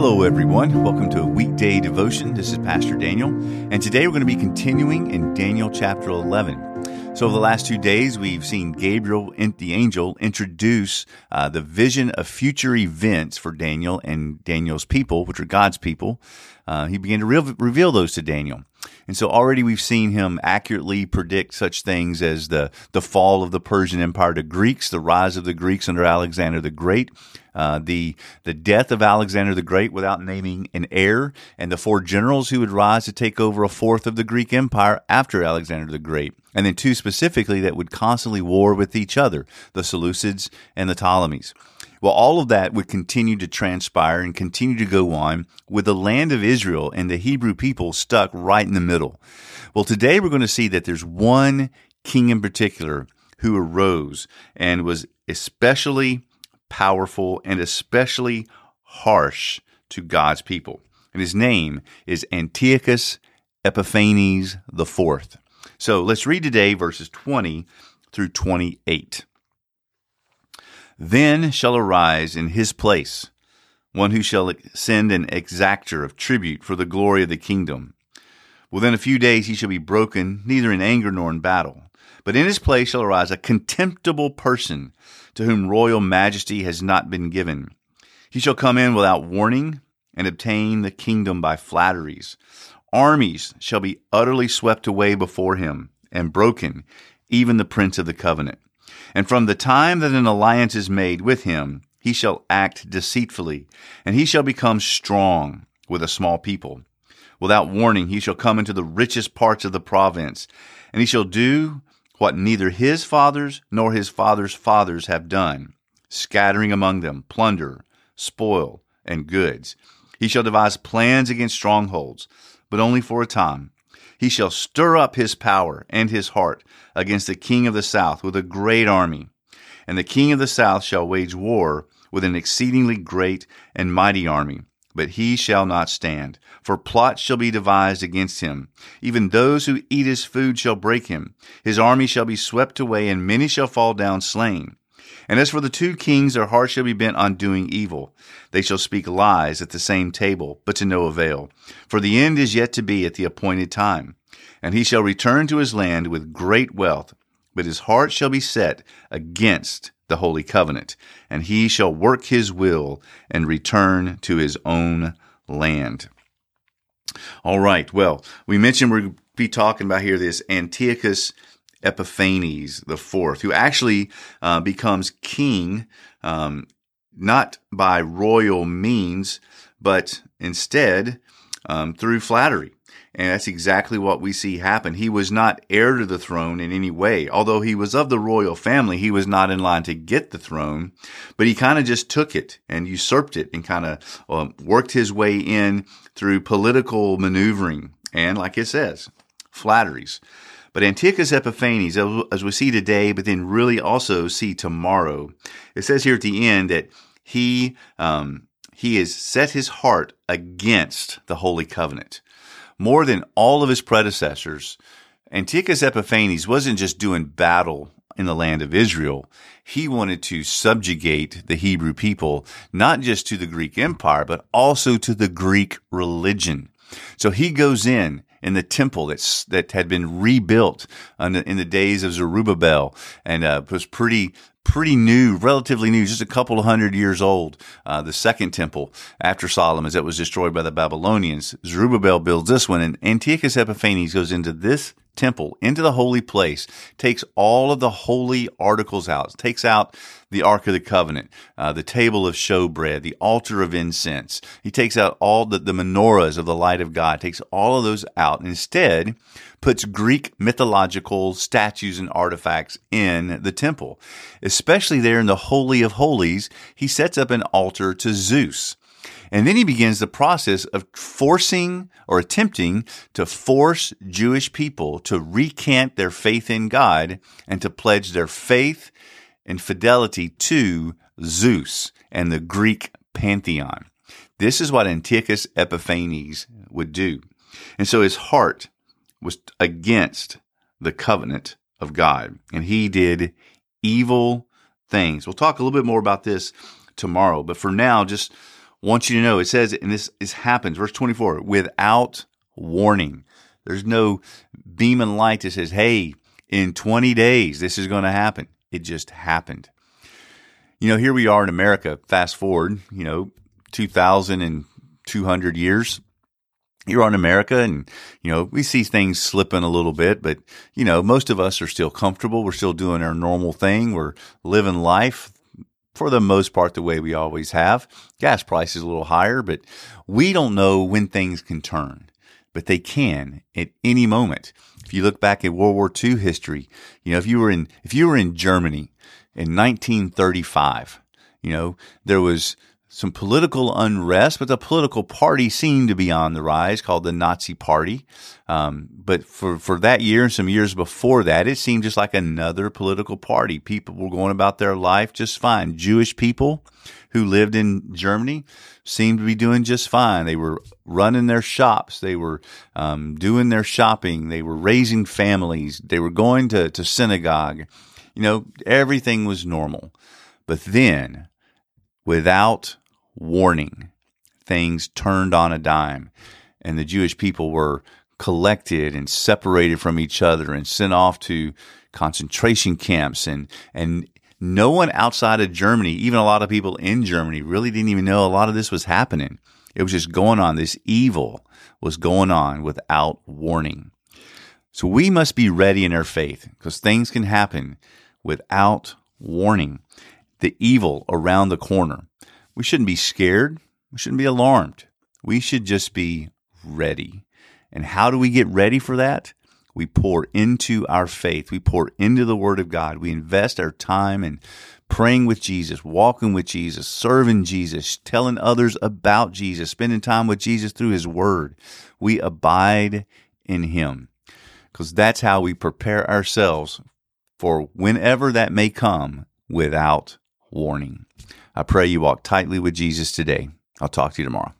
Hello, everyone. Welcome to a weekday devotion. This is Pastor Daniel, and today we're going to be continuing in Daniel chapter 11. So, over the last two days, we've seen Gabriel, the angel, introduce uh, the vision of future events for Daniel and Daniel's people, which are God's people. Uh, he began to re- reveal those to Daniel. And so already we've seen him accurately predict such things as the, the fall of the Persian Empire to Greeks, the rise of the Greeks under Alexander the Great, uh, the the death of Alexander the Great without naming an heir, and the four generals who would rise to take over a fourth of the Greek Empire after Alexander the Great, and then two specifically that would constantly war with each other, the Seleucids and the Ptolemies. Well, all of that would continue to transpire and continue to go on with the land of Israel and the Hebrew people stuck right in the middle. Well, today we're going to see that there's one king in particular who arose and was especially powerful, and especially harsh to God's people. And his name is Antiochus Epiphanes IV. So let's read today verses 20 through 28. Then shall arise in his place one who shall send an exactor of tribute for the glory of the kingdom. Within a few days he shall be broken, neither in anger nor in battle. But in his place shall arise a contemptible person to whom royal majesty has not been given. He shall come in without warning and obtain the kingdom by flatteries. Armies shall be utterly swept away before him and broken, even the prince of the covenant. And from the time that an alliance is made with him, he shall act deceitfully, and he shall become strong with a small people. Without warning, he shall come into the richest parts of the province, and he shall do what neither his fathers nor his fathers' fathers have done, scattering among them plunder, spoil, and goods. He shall devise plans against strongholds, but only for a time. He shall stir up his power and his heart against the king of the south with a great army. And the king of the south shall wage war with an exceedingly great and mighty army but he shall not stand. For plots shall be devised against him. Even those who eat his food shall break him. His army shall be swept away, and many shall fall down slain. And as for the two kings, their hearts shall be bent on doing evil. They shall speak lies at the same table, but to no avail. For the end is yet to be at the appointed time. And he shall return to his land with great wealth, but his heart shall be set against the holy covenant, and he shall work his will and return to his own land. All right. Well, we mentioned we're be talking about here this Antiochus Epiphanes the fourth, who actually uh, becomes king, um, not by royal means, but instead um, through flattery. And that's exactly what we see happen. He was not heir to the throne in any way. Although he was of the royal family, he was not in line to get the throne, but he kind of just took it and usurped it and kind of uh, worked his way in through political maneuvering and, like it says, flatteries. But Antiochus Epiphanes, as we see today, but then really also see tomorrow, it says here at the end that he um, he has set his heart against the holy covenant more than all of his predecessors, Antiochus Epiphanes wasn't just doing battle in the land of Israel. He wanted to subjugate the Hebrew people, not just to the Greek Empire, but also to the Greek religion. So he goes in in the temple that's, that had been rebuilt in the, days of Zerubbabel and uh, was pretty pretty new, relatively new, just a couple of hundred years old. Uh, the second temple after Solomon's that was destroyed by the Babylonians. Zerubbabel builds this one, and Antiochus Epiphanes goes into this temple, into the holy place, takes all of the holy articles out, takes out the Ark of the Covenant, uh, the table of showbread, the altar of incense. He takes out all the, the menorahs of the light of God, takes all of those out. and Instead, puts Greek mythological statues and artifacts in the temple. Especially there in the Holy of Holies, he sets up an altar to Zeus. And then he begins the process of forcing or attempting to force Jewish people to recant their faith in God and to pledge their faith and fidelity to Zeus and the Greek pantheon. This is what Antiochus Epiphanes would do. And so his heart was against the covenant of God, and he did evil things. We'll talk a little bit more about this tomorrow, but for now, just want you to know it says, and this is happens, verse 24, without warning. There's no beam and light that says, hey, in 20 days, this is going to happen. It just happened. You know, here we are in America, fast forward, you know, 2,200 years. You're on America and, you know, we see things slipping a little bit, but, you know, most of us are still comfortable. We're still doing our normal thing. We're living life for the most part the way we always have. Gas price is a little higher, but we don't know when things can turn, but they can at any moment. If you look back at World War II history, you know, if you were in, if you were in Germany in 1935, you know, there was some political unrest, but the political party seemed to be on the rise, called the Nazi Party. Um, but for, for that year and some years before that, it seemed just like another political party. People were going about their life just fine. Jewish people who lived in Germany seemed to be doing just fine. They were running their shops. They were um, doing their shopping. They were raising families. They were going to, to synagogue. You know, everything was normal. But then, without warning, things turned on a dime, and the Jewish people were collected and separated from each other and sent off to concentration camps and and no one outside of Germany, even a lot of people in Germany, really didn't even know a lot of this was happening. It was just going on. This evil was going on without warning. So we must be ready in our faith because things can happen without warning. The evil around the corner. We shouldn't be scared. We shouldn't be alarmed. We should just be ready. And how do we get ready for that? We pour into our faith. We pour into the Word of God. We invest our time in praying with Jesus, walking with Jesus, serving Jesus, telling others about Jesus, spending time with Jesus through His Word. We abide in Him because that's how we prepare ourselves for whenever that may come without warning. I pray you walk tightly with Jesus today. I'll talk to you tomorrow.